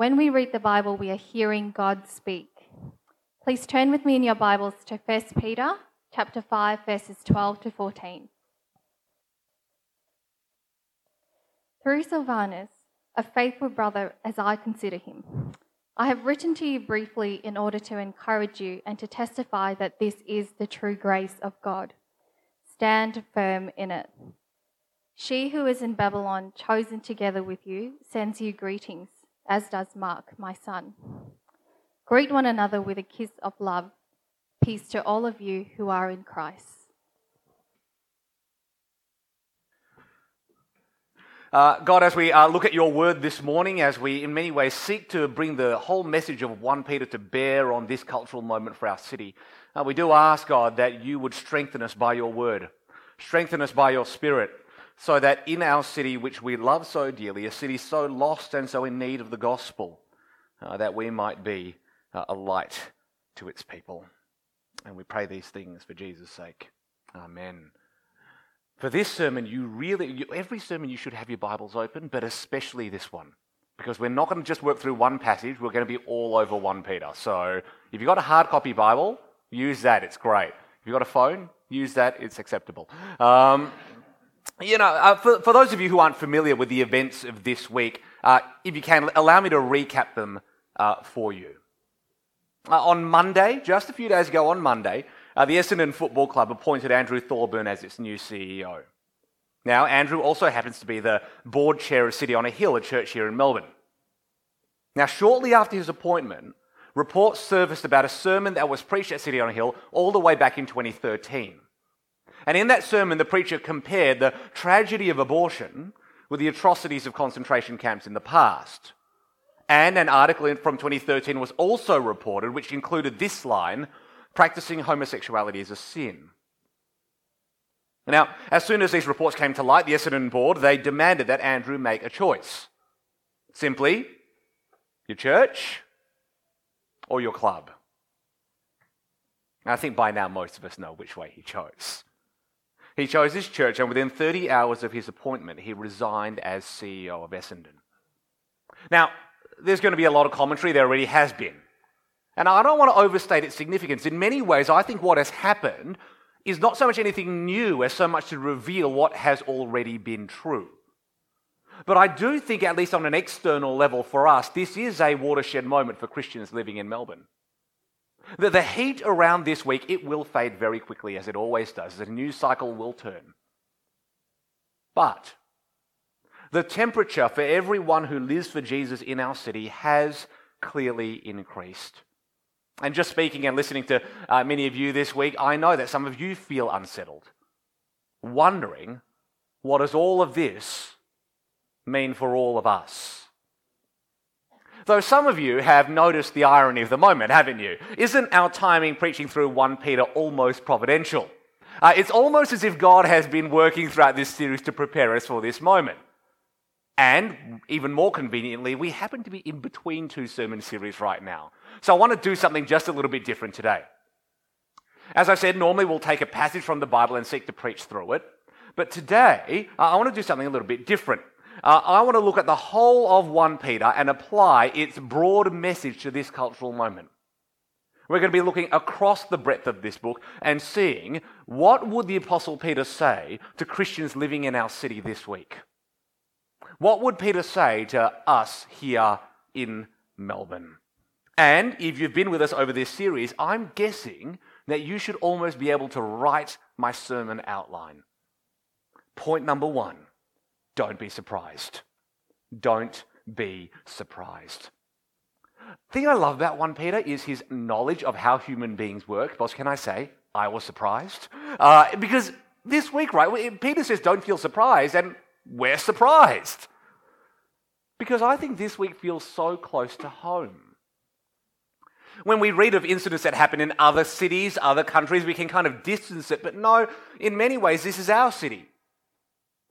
when we read the Bible, we are hearing God speak. Please turn with me in your Bibles to 1 Peter chapter 5 verses 12 to 14. Through Silvanus, a faithful brother as I consider him, I have written to you briefly in order to encourage you and to testify that this is the true grace of God. Stand firm in it. She who is in Babylon, chosen together with you, sends you greetings as does Mark, my son. Greet one another with a kiss of love. Peace to all of you who are in Christ. Uh, God, as we uh, look at your word this morning, as we in many ways seek to bring the whole message of 1 Peter to bear on this cultural moment for our city, uh, we do ask, God, that you would strengthen us by your word, strengthen us by your spirit, so that in our city, which we love so dearly, a city so lost and so in need of the gospel, uh, that we might be uh, a light to its people. And we pray these things for Jesus' sake. Amen. For this sermon, you really, you, every sermon you should have your Bibles open, but especially this one. Because we're not going to just work through one passage, we're going to be all over 1 Peter. So if you've got a hard copy Bible, use that, it's great. If you've got a phone, use that, it's acceptable. Um, you know, uh, for, for those of you who aren't familiar with the events of this week, uh, if you can, allow me to recap them uh, for you. Uh, on Monday, just a few days ago on Monday, uh, the Essendon Football Club appointed Andrew Thorburn as its new CEO. Now, Andrew also happens to be the board chair of City on a Hill, a church here in Melbourne. Now, shortly after his appointment, reports surfaced about a sermon that was preached at City on a Hill all the way back in 2013. And in that sermon, the preacher compared the tragedy of abortion with the atrocities of concentration camps in the past. And an article from 2013 was also reported, which included this line practicing homosexuality is a sin. Now, as soon as these reports came to light, the Essendon board, they demanded that Andrew make a choice. Simply, your church or your club. And I think by now most of us know which way he chose. He chose his church, and within 30 hours of his appointment, he resigned as CEO of Essendon. Now, there's going to be a lot of commentary, there already has been. And I don't want to overstate its significance. In many ways, I think what has happened is not so much anything new as so much to reveal what has already been true. But I do think, at least on an external level for us, this is a watershed moment for Christians living in Melbourne. The, the heat around this week, it will fade very quickly, as it always does. The news cycle will turn. But the temperature for everyone who lives for Jesus in our city has clearly increased. And just speaking and listening to uh, many of you this week, I know that some of you feel unsettled, wondering what does all of this mean for all of us? Though some of you have noticed the irony of the moment, haven't you? Isn't our timing preaching through 1 Peter almost providential? Uh, it's almost as if God has been working throughout this series to prepare us for this moment. And even more conveniently, we happen to be in between two sermon series right now. So I want to do something just a little bit different today. As I said, normally we'll take a passage from the Bible and seek to preach through it. But today, uh, I want to do something a little bit different. Uh, I want to look at the whole of 1 Peter and apply its broad message to this cultural moment. We're going to be looking across the breadth of this book and seeing what would the apostle Peter say to Christians living in our city this week? What would Peter say to us here in Melbourne? And if you've been with us over this series, I'm guessing that you should almost be able to write my sermon outline. Point number one don't be surprised. Don't be surprised. The thing I love about 1 Peter is his knowledge of how human beings work. Boss, can I say, I was surprised? Uh, because this week, right, Peter says, don't feel surprised, and we're surprised. Because I think this week feels so close to home. When we read of incidents that happen in other cities, other countries, we can kind of distance it. But no, in many ways, this is our city.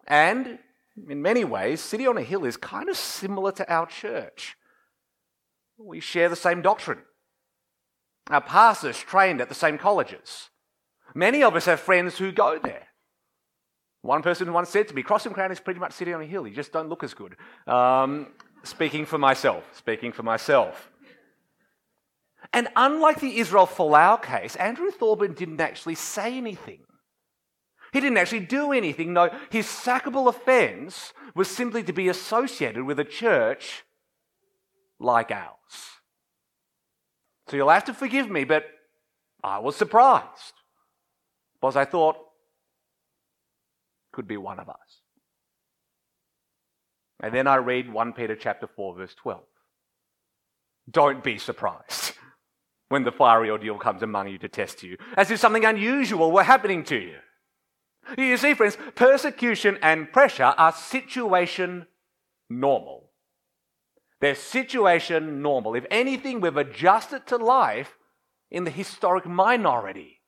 And in many ways, City on a Hill is kind of similar to our church. We share the same doctrine. Our pastors trained at the same colleges. Many of us have friends who go there. One person once said to me, Cross and Crown is pretty much City on a Hill. You just don't look as good. Um, speaking for myself, speaking for myself. And unlike the Israel Folau case, Andrew Thorburn didn't actually say anything. He didn't actually do anything. No, his sackable offense was simply to be associated with a church like ours. So you'll have to forgive me, but I was surprised because I thought it could be one of us. And then I read 1 Peter chapter 4 verse 12. Don't be surprised when the fiery ordeal comes among you to test you, as if something unusual were happening to you. You see, friends, persecution and pressure are situation normal. They're situation normal. If anything, we've adjusted to life in the historic minority.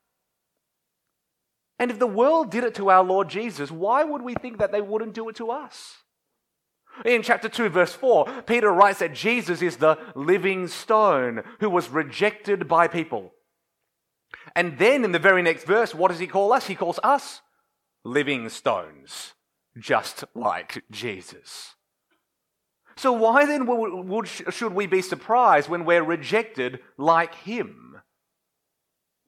And if the world did it to our Lord Jesus, why would we think that they wouldn't do it to us? In chapter 2, verse 4, Peter writes that Jesus is the living stone who was rejected by people. And then in the very next verse, what does he call us? He calls us living stones, just like Jesus. So, why then would, should we be surprised when we're rejected like him?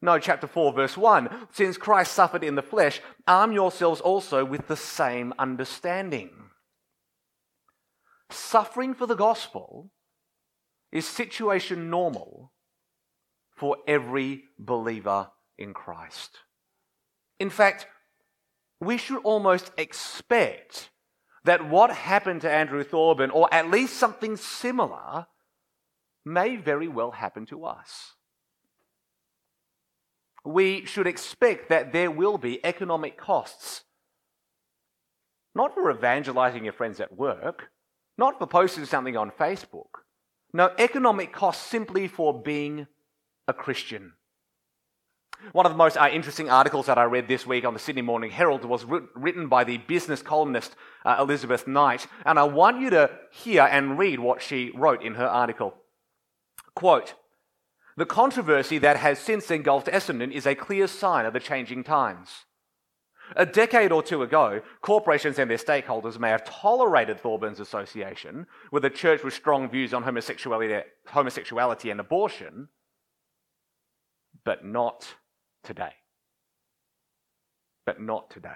No, chapter 4, verse 1 Since Christ suffered in the flesh, arm yourselves also with the same understanding. Suffering for the gospel is situation normal for every believer in Christ. In fact, we should almost expect that what happened to Andrew Thorburn, or at least something similar, may very well happen to us. We should expect that there will be economic costs, not for evangelizing your friends at work, not for posting something on Facebook. No, economic costs simply for being a Christian. One of the most uh, interesting articles that I read this week on the Sydney Morning Herald was written by the business columnist uh, Elizabeth Knight, and I want you to hear and read what she wrote in her article. Quote, the controversy that has since engulfed Essendon is a clear sign of the changing times. A decade or two ago, corporations and their stakeholders may have tolerated Thorburns association with a church with strong views on homosexuality, homosexuality and abortion, but not today. But not today.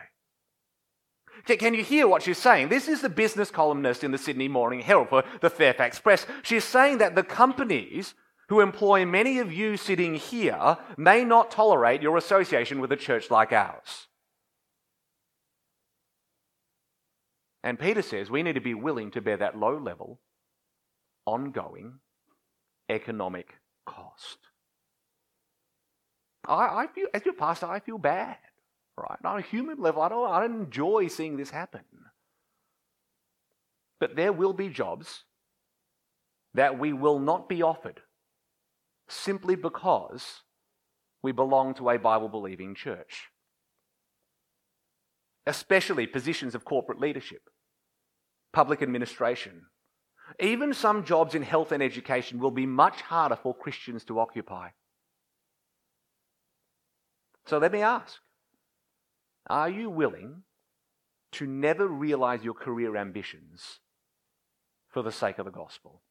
Can you hear what she's saying? This is the business columnist in the Sydney Morning Herald for the Fairfax Press. She's saying that the companies who employ many of you sitting here may not tolerate your association with a church like ours. And Peter says we need to be willing to bear that low level, ongoing economic cost. I, I feel, as your pastor, I feel bad, right? On a human level, I don't, I don't enjoy seeing this happen. But there will be jobs that we will not be offered simply because we belong to a Bible believing church. Especially positions of corporate leadership, public administration. Even some jobs in health and education will be much harder for Christians to occupy. So let me ask Are you willing to never realize your career ambitions for the sake of the gospel?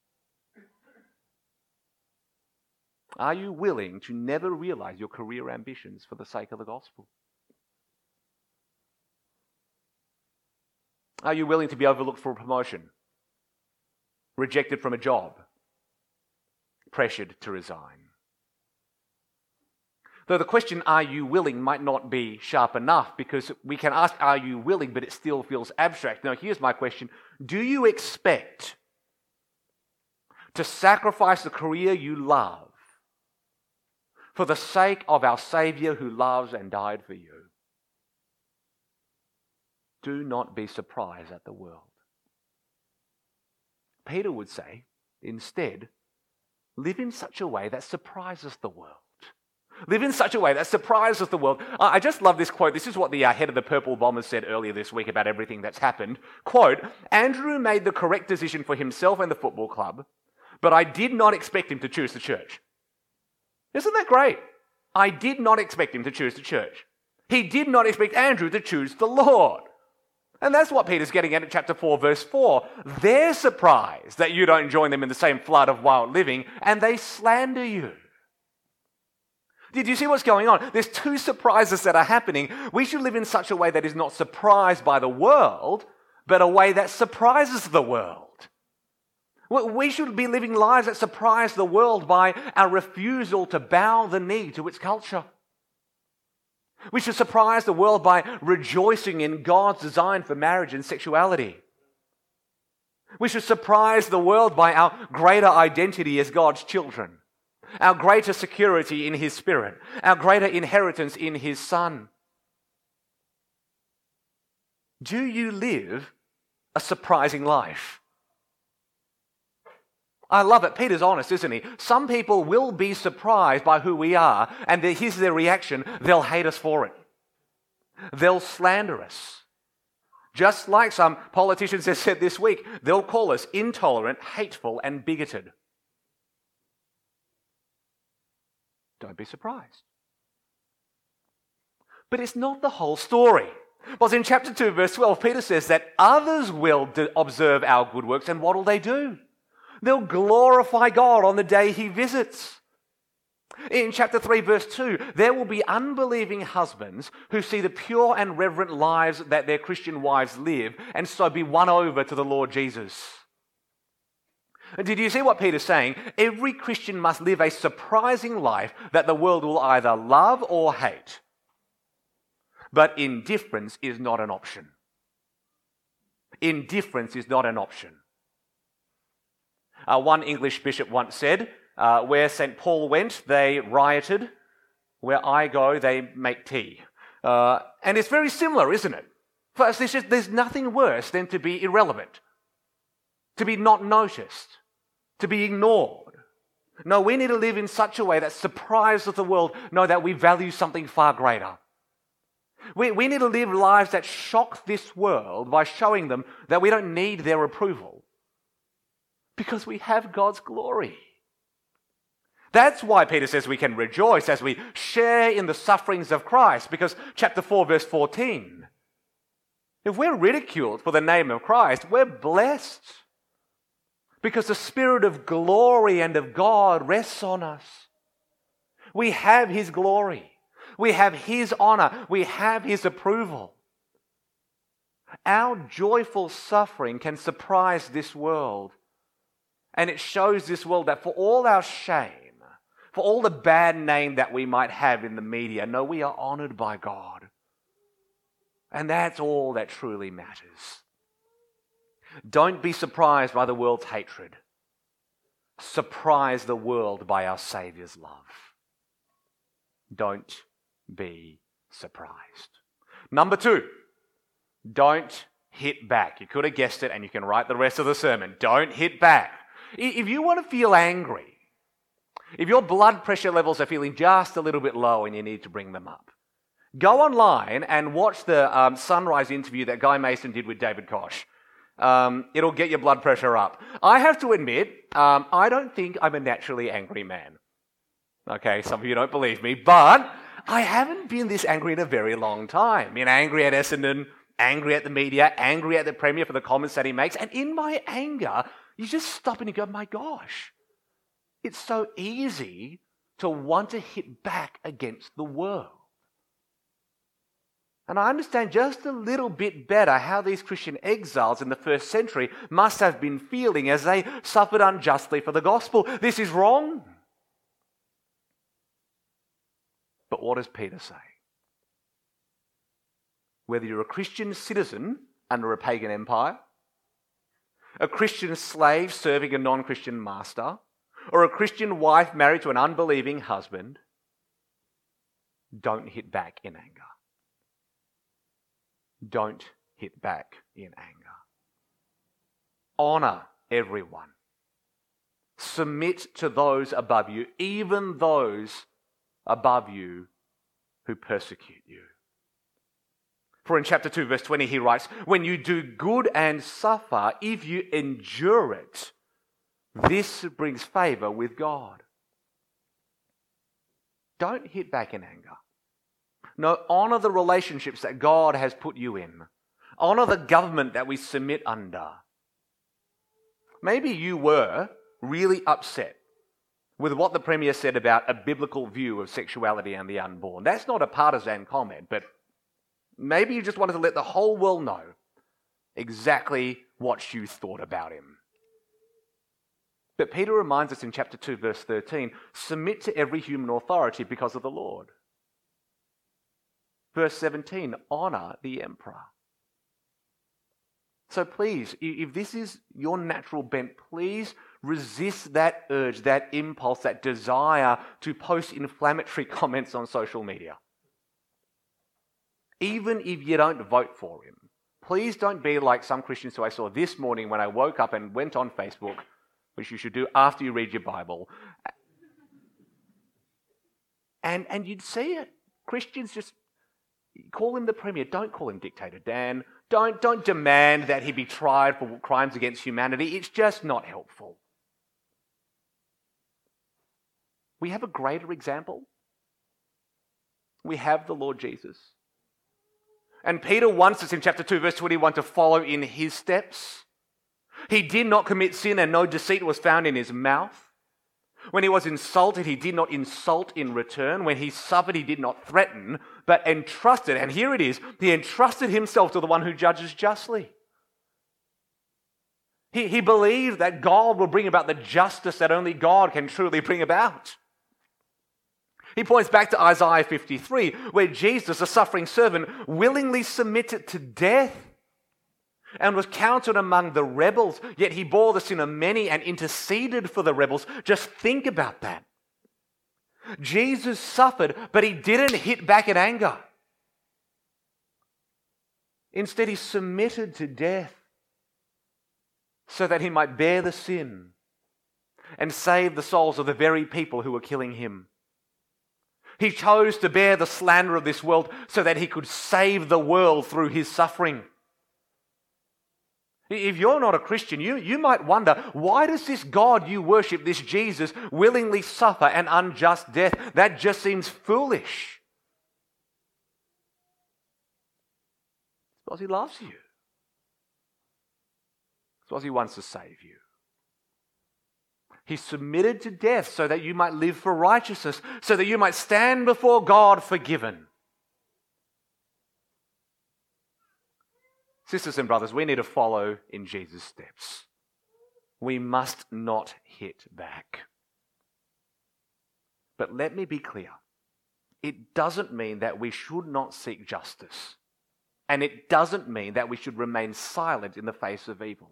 Are you willing to never realize your career ambitions for the sake of the gospel? Are you willing to be overlooked for a promotion? Rejected from a job? Pressured to resign? Though the question, are you willing, might not be sharp enough because we can ask, are you willing, but it still feels abstract. Now, here's my question Do you expect to sacrifice the career you love for the sake of our Savior who loves and died for you? Do not be surprised at the world. Peter would say, instead, live in such a way that surprises the world. Live in such a way that surprises the world. I just love this quote. This is what the uh, head of the Purple Bombers said earlier this week about everything that's happened. Quote Andrew made the correct decision for himself and the football club, but I did not expect him to choose the church. Isn't that great? I did not expect him to choose the church. He did not expect Andrew to choose the Lord. And that's what Peter's getting at in chapter 4, verse 4. They're surprised that you don't join them in the same flood of wild living, and they slander you. Did you see what's going on? There's two surprises that are happening. We should live in such a way that is not surprised by the world, but a way that surprises the world. We should be living lives that surprise the world by our refusal to bow the knee to its culture. We should surprise the world by rejoicing in God's design for marriage and sexuality. We should surprise the world by our greater identity as God's children, our greater security in His Spirit, our greater inheritance in His Son. Do you live a surprising life? I love it. Peter's honest, isn't he? Some people will be surprised by who we are, and here's their reaction they'll hate us for it. They'll slander us. Just like some politicians have said this week, they'll call us intolerant, hateful, and bigoted. Don't be surprised. But it's not the whole story. Because in chapter 2, verse 12, Peter says that others will observe our good works, and what will they do? They'll glorify God on the day he visits. In chapter 3, verse 2, there will be unbelieving husbands who see the pure and reverent lives that their Christian wives live and so be won over to the Lord Jesus. Did you see what Peter's saying? Every Christian must live a surprising life that the world will either love or hate. But indifference is not an option. Indifference is not an option. Uh, one English bishop once said, uh, Where St. Paul went, they rioted. Where I go, they make tea. Uh, and it's very similar, isn't it? First, just, there's nothing worse than to be irrelevant, to be not noticed, to be ignored. No, we need to live in such a way that surprises the world, know that we value something far greater. We, we need to live lives that shock this world by showing them that we don't need their approval. Because we have God's glory. That's why Peter says we can rejoice as we share in the sufferings of Christ, because chapter 4, verse 14. If we're ridiculed for the name of Christ, we're blessed because the Spirit of glory and of God rests on us. We have His glory, we have His honor, we have His approval. Our joyful suffering can surprise this world and it shows this world that for all our shame, for all the bad name that we might have in the media, no, we are honored by God. And that's all that truly matters. Don't be surprised by the world's hatred. Surprise the world by our Saviour's love. Don't be surprised. Number two, don't hit back. You could have guessed it, and you can write the rest of the sermon. Don't hit back. If you want to feel angry, if your blood pressure levels are feeling just a little bit low and you need to bring them up, go online and watch the um, sunrise interview that Guy Mason did with David Koch. Um, it'll get your blood pressure up. I have to admit, um, I don't think I'm a naturally angry man. Okay, some of you don't believe me, but I haven't been this angry in a very long time. Been angry at Essendon, angry at the media, angry at the Premier for the comments that he makes, and in my anger, you just stop and you go, my gosh, it's so easy to want to hit back against the world. And I understand just a little bit better how these Christian exiles in the first century must have been feeling as they suffered unjustly for the gospel. This is wrong. But what does Peter say? Whether you're a Christian citizen under a pagan empire, a Christian slave serving a non Christian master, or a Christian wife married to an unbelieving husband, don't hit back in anger. Don't hit back in anger. Honor everyone. Submit to those above you, even those above you who persecute you. For in chapter 2, verse 20, he writes, When you do good and suffer, if you endure it, this brings favor with God. Don't hit back in anger. No, honor the relationships that God has put you in. Honor the government that we submit under. Maybe you were really upset with what the Premier said about a biblical view of sexuality and the unborn. That's not a partisan comment, but maybe you just wanted to let the whole world know exactly what you thought about him. But Peter reminds us in chapter 2, verse 13 submit to every human authority because of the Lord. Verse 17 honor the emperor. So please, if this is your natural bent, please resist that urge, that impulse, that desire to post inflammatory comments on social media. Even if you don't vote for him, please don't be like some Christians who I saw this morning when I woke up and went on Facebook, which you should do after you read your Bible. And, and you'd see it. Christians just call him the premier. Don't call him dictator Dan. Don't, don't demand that he be tried for crimes against humanity. It's just not helpful. We have a greater example. We have the Lord Jesus. And Peter wants us in chapter 2, verse 21 to follow in his steps. He did not commit sin, and no deceit was found in his mouth. When he was insulted, he did not insult in return. When he suffered, he did not threaten, but entrusted, and here it is, he entrusted himself to the one who judges justly. He, he believed that God will bring about the justice that only God can truly bring about. He points back to Isaiah 53, where Jesus, a suffering servant, willingly submitted to death and was counted among the rebels, yet he bore the sin of many and interceded for the rebels. Just think about that. Jesus suffered, but he didn't hit back in anger. Instead, he submitted to death so that he might bear the sin and save the souls of the very people who were killing him. He chose to bear the slander of this world so that he could save the world through his suffering. If you're not a Christian, you, you might wonder why does this God you worship, this Jesus, willingly suffer an unjust death? That just seems foolish. Because he loves you, because he wants to save you. He submitted to death so that you might live for righteousness, so that you might stand before God forgiven. Sisters and brothers, we need to follow in Jesus' steps. We must not hit back. But let me be clear it doesn't mean that we should not seek justice. And it doesn't mean that we should remain silent in the face of evil.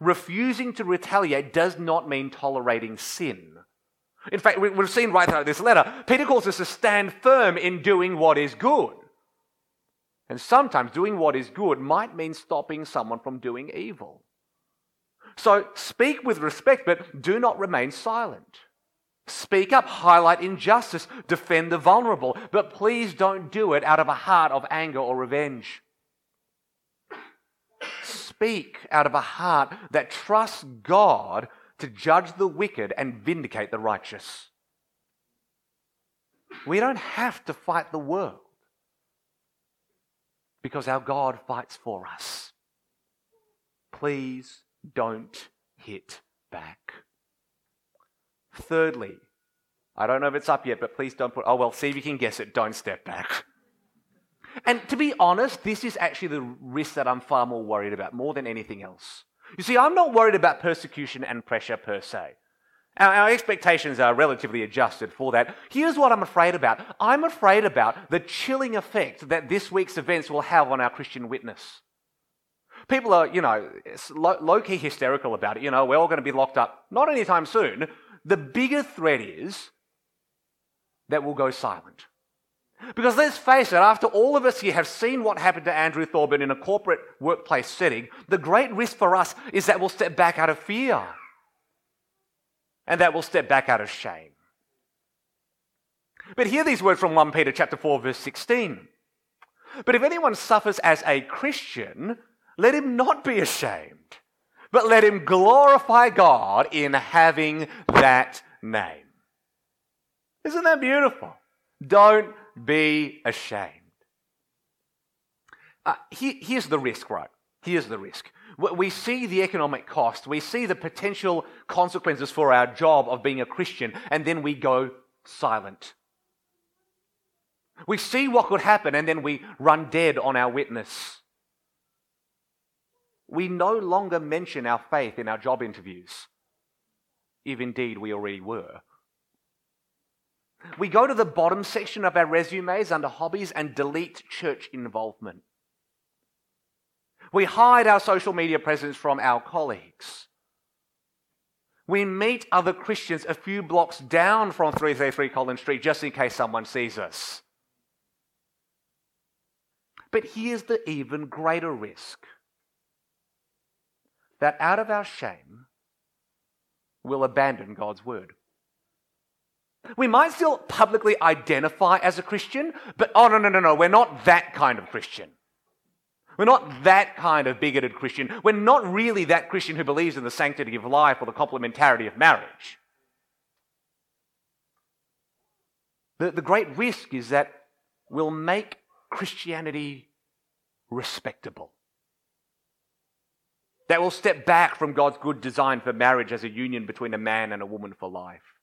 Refusing to retaliate does not mean tolerating sin. In fact, we've seen right throughout this letter, Peter calls us to stand firm in doing what is good. And sometimes doing what is good might mean stopping someone from doing evil. So speak with respect, but do not remain silent. Speak up, highlight injustice, defend the vulnerable, but please don't do it out of a heart of anger or revenge. Speak out of a heart that trusts God to judge the wicked and vindicate the righteous. We don't have to fight the world because our God fights for us. Please don't hit back. Thirdly, I don't know if it's up yet, but please don't put, oh, well, see if you can guess it, don't step back. And to be honest, this is actually the risk that I'm far more worried about, more than anything else. You see, I'm not worried about persecution and pressure per se. Our, our, expectations are relatively adjusted for that. Here's what I'm afraid about I'm afraid about the chilling effect that this week's events will have on our Christian witness. People are, you know, low key hysterical about it. You know, we're all going to be locked up. Not anytime soon. The bigger threat is that we'll go silent. Because let's face it, after all of us here have seen what happened to Andrew Thorburn in a corporate workplace setting, the great risk for us is that we'll step back out of fear and that we'll step back out of shame. But hear these words from 1 Peter chapter 4 verse 16. But if anyone suffers as a Christian, let him not be ashamed, but let him glorify God in having that name. Isn't that beautiful? Don't be ashamed. Uh, here's the risk, right? Here's the risk. We see the economic cost, we see the potential consequences for our job of being a Christian, and then we go silent. We see what could happen, and then we run dead on our witness. We no longer mention our faith in our job interviews, if indeed we already were. We go to the bottom section of our resumes under hobbies and delete church involvement. We hide our social media presence from our colleagues. We meet other Christians a few blocks down from 333 Collins Street just in case someone sees us. But here's the even greater risk that out of our shame, we'll abandon God's word. We might still publicly identify as a Christian, but oh, no, no, no, no, we're not that kind of Christian. We're not that kind of bigoted Christian. We're not really that Christian who believes in the sanctity of life or the complementarity of marriage. The, the great risk is that we'll make Christianity respectable. That will step back from God's good design for marriage as a union between a man and a woman for life.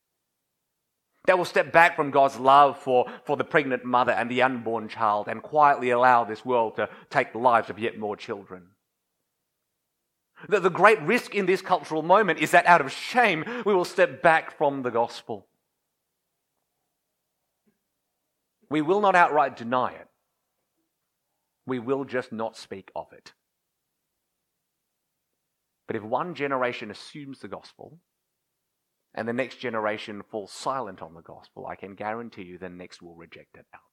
That will step back from God's love for, for the pregnant mother and the unborn child and quietly allow this world to take the lives of yet more children. The, the great risk in this cultural moment is that out of shame, we will step back from the gospel. We will not outright deny it. We will just not speak of it. But if one generation assumes the gospel, and the next generation falls silent on the gospel, I can guarantee you the next will reject it outright.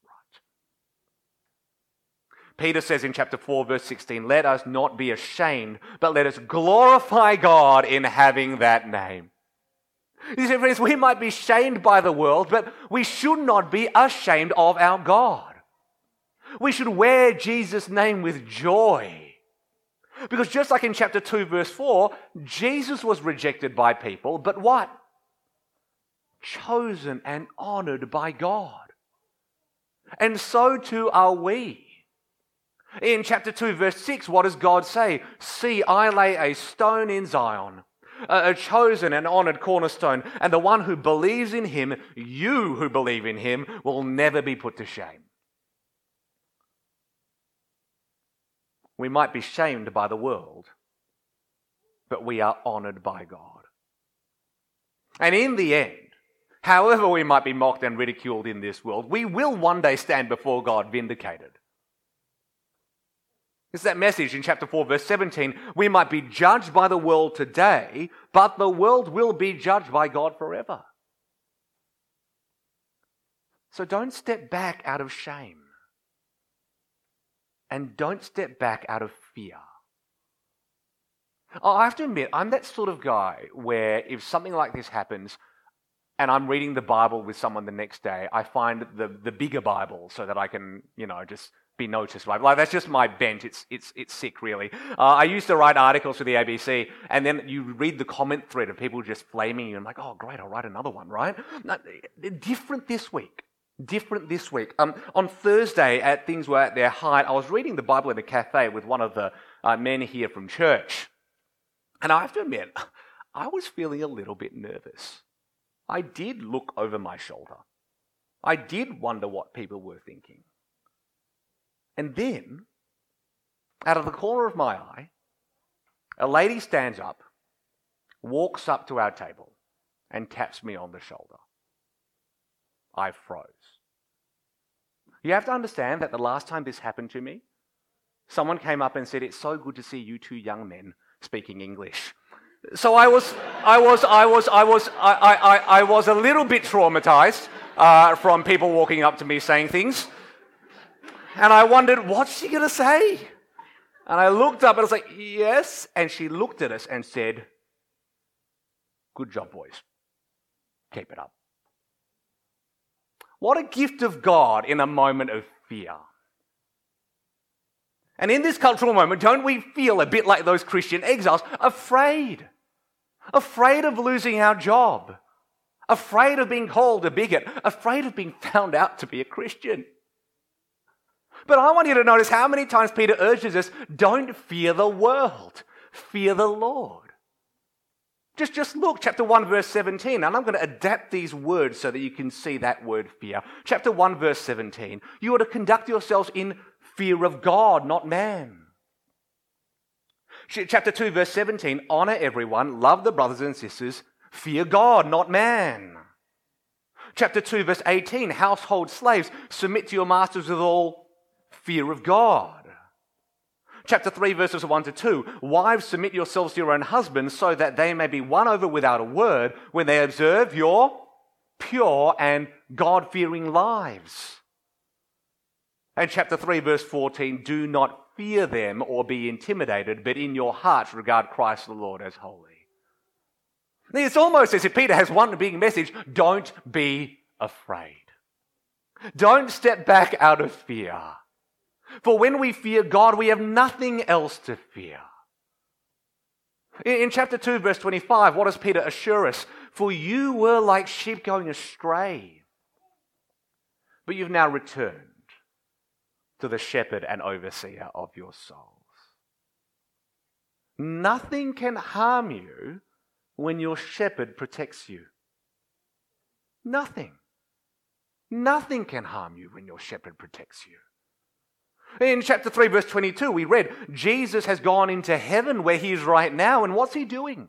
Peter says in chapter 4, verse 16, Let us not be ashamed, but let us glorify God in having that name. You see, friends, we might be shamed by the world, but we should not be ashamed of our God. We should wear Jesus' name with joy. Because just like in chapter 2, verse 4, Jesus was rejected by people, but what? Chosen and honored by God. And so too are we. In chapter 2, verse 6, what does God say? See, I lay a stone in Zion, a chosen and honored cornerstone, and the one who believes in him, you who believe in him, will never be put to shame. We might be shamed by the world, but we are honored by God. And in the end, however we might be mocked and ridiculed in this world, we will one day stand before God vindicated. It's that message in chapter 4, verse 17. We might be judged by the world today, but the world will be judged by God forever. So don't step back out of shame. And don't step back out of fear. I have to admit, I'm that sort of guy where if something like this happens, and I'm reading the Bible with someone the next day, I find the, the bigger Bible so that I can, you know, just be noticed by. Like that's just my bent. It's it's it's sick, really. Uh, I used to write articles for the ABC, and then you read the comment thread of people just flaming you. I'm like, oh, great, I'll write another one, right? different this week. Different this week. Um, on Thursday, at things were at their height, I was reading the Bible in a cafe with one of the uh, men here from church, and I have to admit, I was feeling a little bit nervous. I did look over my shoulder. I did wonder what people were thinking. And then, out of the corner of my eye, a lady stands up, walks up to our table, and taps me on the shoulder. I froze. You have to understand that the last time this happened to me, someone came up and said, It's so good to see you two young men speaking English. So I was, I was, I was, I was, I, I, I was a little bit traumatized uh, from people walking up to me saying things. And I wondered, what's she going to say? And I looked up and I was like, yes. And she looked at us and said, good job, boys. Keep it up. What a gift of God in a moment of fear. And in this cultural moment, don't we feel a bit like those Christian exiles, afraid? Afraid of losing our job, afraid of being called a bigot, afraid of being found out to be a Christian. But I want you to notice how many times Peter urges us don't fear the world, fear the Lord. Just, just look, chapter 1, verse 17, and I'm going to adapt these words so that you can see that word fear. Chapter 1, verse 17. You are to conduct yourselves in fear of God, not man. Chapter 2, verse 17 honor everyone, love the brothers and sisters, fear God, not man. Chapter 2, verse 18 household slaves, submit to your masters with all fear of God. Chapter 3, verses 1 to 2 Wives, submit yourselves to your own husbands so that they may be won over without a word when they observe your pure and God fearing lives. And chapter 3, verse 14 Do not fear them or be intimidated, but in your hearts regard Christ the Lord as holy. It's almost as if Peter has one big message don't be afraid. Don't step back out of fear. For when we fear God, we have nothing else to fear. In chapter 2, verse 25, what does Peter assure us? For you were like sheep going astray, but you've now returned to the shepherd and overseer of your souls. Nothing can harm you when your shepherd protects you. Nothing. Nothing can harm you when your shepherd protects you. In chapter 3, verse 22, we read, Jesus has gone into heaven where he is right now, and what's he doing?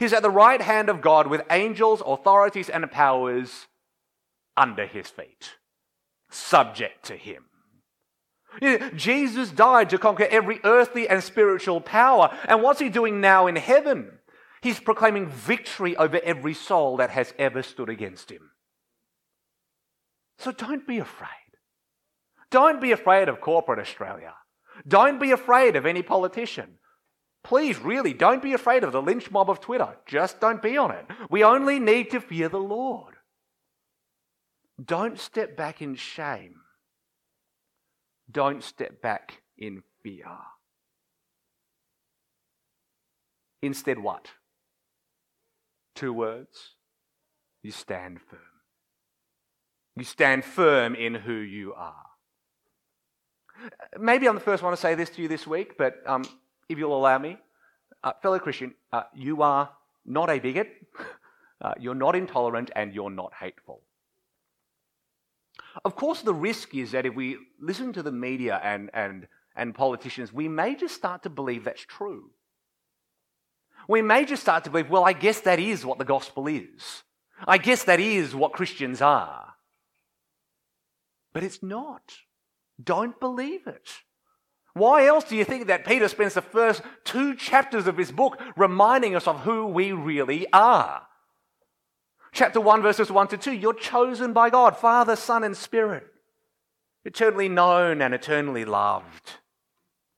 He's at the right hand of God with angels, authorities, and powers under his feet, subject to him. Jesus died to conquer every earthly and spiritual power, and what's he doing now in heaven? He's proclaiming victory over every soul that has ever stood against him. So don't be afraid. Don't be afraid of corporate Australia. Don't be afraid of any politician. Please, really, don't be afraid of the lynch mob of Twitter. Just don't be on it. We only need to fear the Lord. Don't step back in shame. Don't step back in fear. Instead, what? Two words. You stand firm. You stand firm in who you are. Maybe I'm the first one to say this to you this week, but um, if you'll allow me, uh, fellow Christian, uh, you are not a bigot, uh, you're not intolerant, and you're not hateful. Of course, the risk is that if we listen to the media and, and, and politicians, we may just start to believe that's true. We may just start to believe, well, I guess that is what the gospel is. I guess that is what Christians are. But it's not. Don't believe it. Why else do you think that Peter spends the first two chapters of his book reminding us of who we really are? Chapter 1, verses 1 to 2 You're chosen by God, Father, Son, and Spirit, eternally known and eternally loved.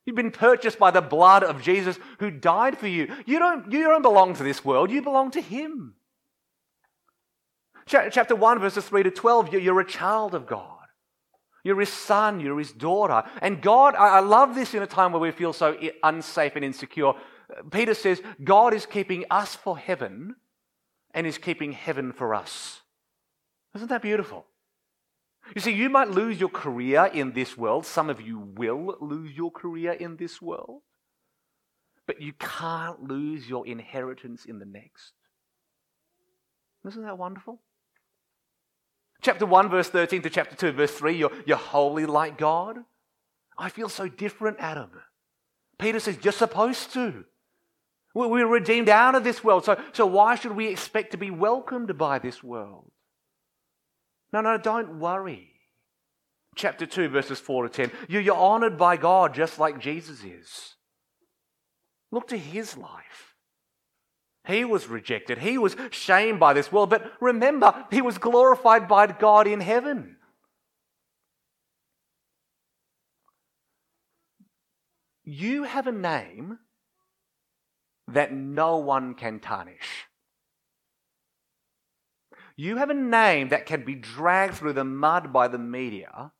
You've been purchased by the blood of Jesus who died for you. You don't, you don't belong to this world, you belong to Him. Chapter 1, verses 3 to 12 You're a child of God. You're his son, you're his daughter. And God, I love this in a time where we feel so unsafe and insecure. Peter says, God is keeping us for heaven and is keeping heaven for us. Isn't that beautiful? You see, you might lose your career in this world. Some of you will lose your career in this world. But you can't lose your inheritance in the next. Isn't that wonderful? Chapter 1, verse 13 to chapter 2, verse 3, you're, you're holy like God. I feel so different, Adam. Peter says, You're supposed to. We're redeemed out of this world. So, so why should we expect to be welcomed by this world? No, no, don't worry. Chapter 2, verses 4 to 10. You're honored by God just like Jesus is. Look to his life. He was rejected. He was shamed by this world. But remember, he was glorified by God in heaven. you have a name that no one can tarnish. You have a name that can be dragged through the mud by the media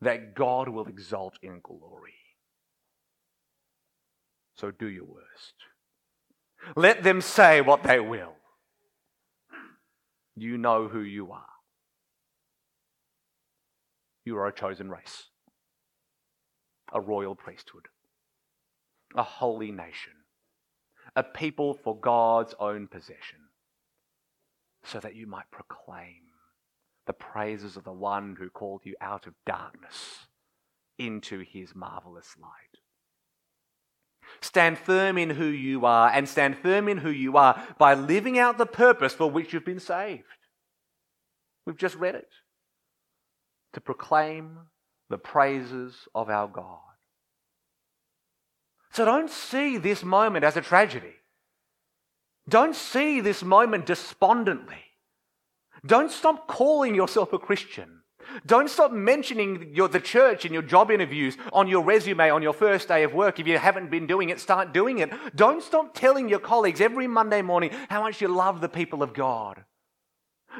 that God will exalt in glory. So do your worst. Let them say what they will. You know who you are. You are a chosen race, a royal priesthood, a holy nation, a people for God's own possession, so that you might proclaim the praises of the one who called you out of darkness into his marvelous light. Stand firm in who you are, and stand firm in who you are by living out the purpose for which you've been saved. We've just read it. To proclaim the praises of our God. So don't see this moment as a tragedy. Don't see this moment despondently. Don't stop calling yourself a Christian. Don't stop mentioning your, the church in your job interviews, on your resume, on your first day of work. If you haven't been doing it, start doing it. Don't stop telling your colleagues every Monday morning how much you love the people of God.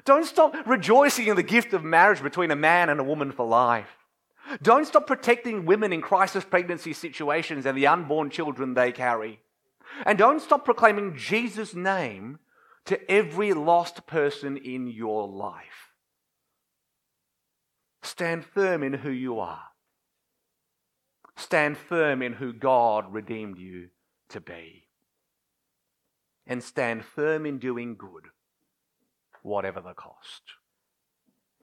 Don't stop rejoicing in the gift of marriage between a man and a woman for life. Don't stop protecting women in crisis pregnancy situations and the unborn children they carry. And don't stop proclaiming Jesus' name to every lost person in your life. Stand firm in who you are. Stand firm in who God redeemed you to be. And stand firm in doing good, whatever the cost.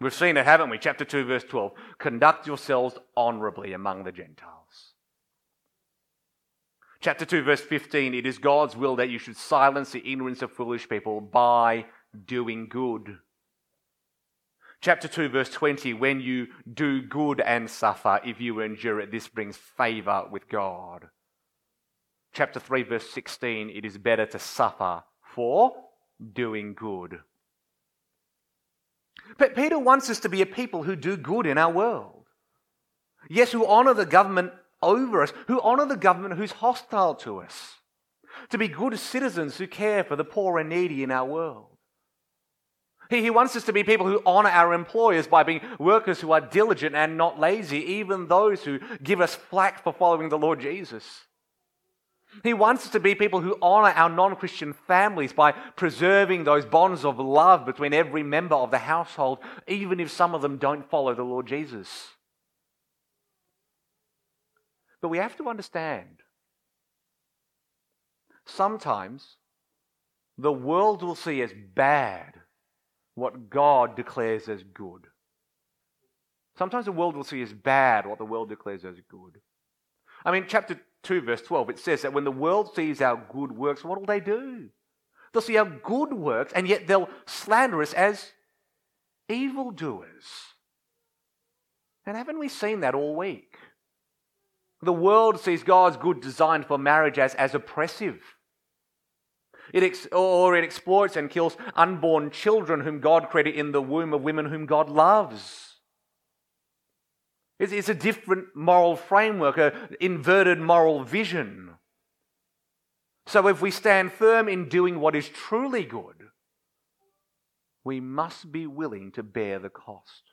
We've seen it, haven't we? Chapter 2, verse 12. Conduct yourselves honorably among the Gentiles. Chapter 2, verse 15. It is God's will that you should silence the ignorance of foolish people by doing good Chapter 2, verse 20 when you do good and suffer, if you endure it, this brings favor with God. Chapter 3, verse 16 it is better to suffer for doing good. But Peter wants us to be a people who do good in our world. Yes, who honor the government over us, who honor the government who's hostile to us. To be good citizens who care for the poor and needy in our world. He, he wants us to be people who honor our employers by being workers who are diligent and not lazy, even those who give us flack for following the Lord Jesus. He wants us to be people who honor our non Christian families by preserving those bonds of love between every member of the household, even if some of them don't follow the Lord Jesus. But we have to understand sometimes the world will see as bad what God declares as good. Sometimes the world will see as bad what the world declares as good. I mean, chapter 2, verse 12, it says that when the world sees our good works, what will they do? They'll see our good works, and yet they'll slander us as evildoers. And haven't we seen that all week? The world sees God's good design for marriage as, as oppressive. It ex- or it exploits and kills unborn children whom God created in the womb of women whom God loves. It's, it's a different moral framework, an inverted moral vision. So if we stand firm in doing what is truly good, we must be willing to bear the cost.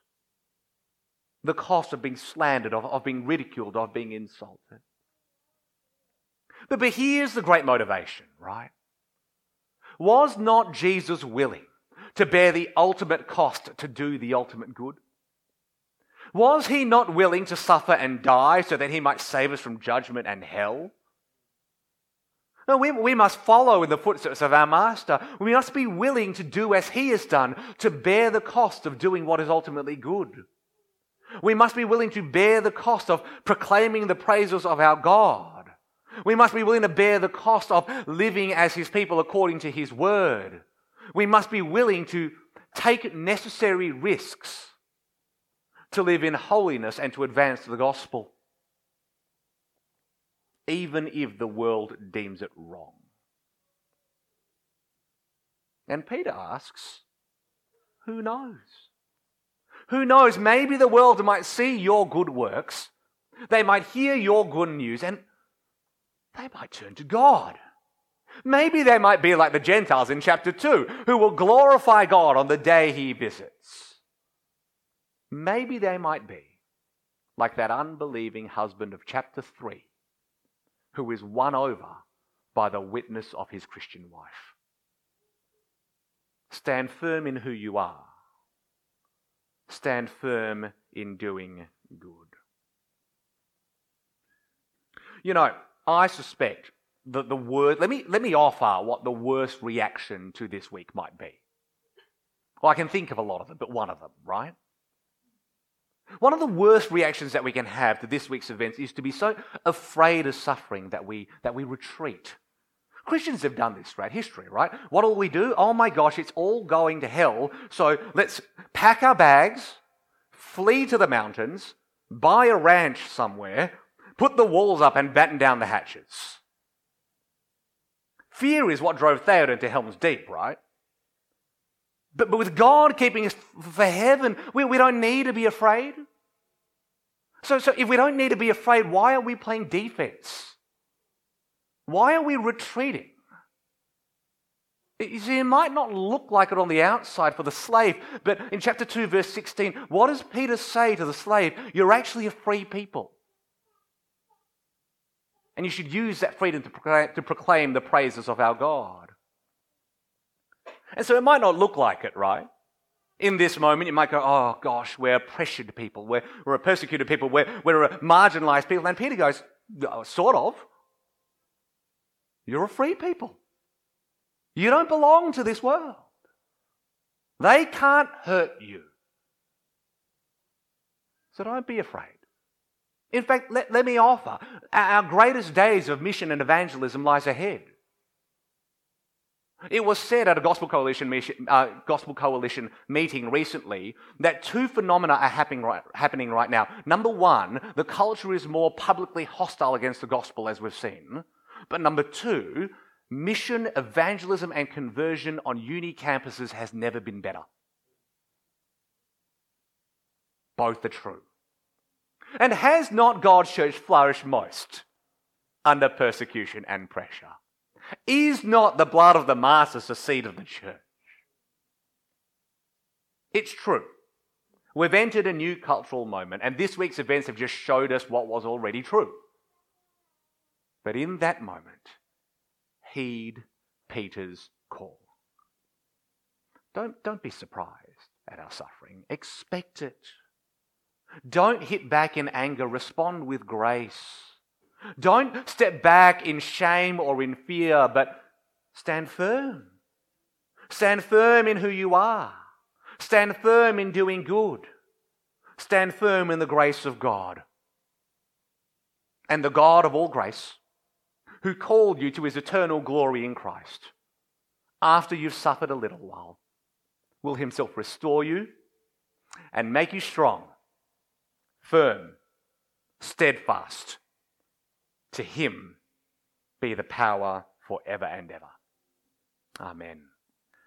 The cost of being slandered, of, of being ridiculed, of being insulted. But, but here's the great motivation, right? Was not Jesus willing to bear the ultimate cost to do the ultimate good? Was he not willing to suffer and die so that he might save us from judgment and hell? No, we, we must follow in the footsteps of our Master. We must be willing to do as he has done, to bear the cost of doing what is ultimately good. We must be willing to bear the cost of proclaiming the praises of our God. We must be willing to bear the cost of living as His people according to His word. We must be willing to take necessary risks to live in holiness and to advance the gospel, even if the world deems it wrong. And Peter asks, Who knows? Who knows? Maybe the world might see your good works They might hear your good news and they might turn to God. Maybe they might be like the Gentiles in chapter 2, who will glorify God on the day he visits. Maybe they might be like that unbelieving husband of chapter 3, who is won over by the witness of his Christian wife. Stand firm in who you are. Stand firm in doing good. You know, I suspect that the word, let me, let me offer what the worst reaction to this week might be. Well, I can think of a lot of them, but one of them, right? One of the worst reactions that we can have to this week's events is to be so afraid of suffering that we, that we retreat. Christians have done this throughout history, right? What will we do? Oh my gosh, it's all going to hell. So let's pack our bags, flee to the mountains, buy a ranch somewhere, put the walls up, and batten down the hatches. Fear is what drove Theoden to Helm's Deep, right? But, but with God keeping us for heaven, we, we don't need to be afraid. So, so if we don't need to be afraid, why are we playing defense? Why are we retreating? You see, it might not look like it on the outside for the slave, but in chapter 2, verse 16, what does Peter say to the slave? You're actually a free people. And you should use that freedom to proclaim, to proclaim the praises of our God. And so it might not look like it, right? In this moment, you might go, oh gosh, we're pressured people, we're, we're a persecuted people, we're, we're a marginalized people. And Peter goes, sort of. You're a free people. You don't belong to this world. They can't hurt you. So don't be afraid. In fact, let, let me offer our greatest days of mission and evangelism lies ahead. It was said at a Gospel Coalition, uh, Gospel Coalition meeting recently that two phenomena are happening right, happening right now. Number one, the culture is more publicly hostile against the gospel, as we've seen. But number two, mission, evangelism, and conversion on uni campuses has never been better. Both are true. And has not God's church flourished most under persecution and pressure? Is not the blood of the martyrs the seed of the church? It's true. We've entered a new cultural moment, and this week's events have just showed us what was already true. But in that moment, heed Peter's call. Don't, don't be surprised at our suffering, expect it. Don't hit back in anger, respond with grace. Don't step back in shame or in fear, but stand firm. Stand firm in who you are. Stand firm in doing good. Stand firm in the grace of God. And the God of all grace, who called you to his eternal glory in Christ, after you've suffered a little while, will himself restore you and make you strong firm, steadfast. To him be the power forever and ever. Amen.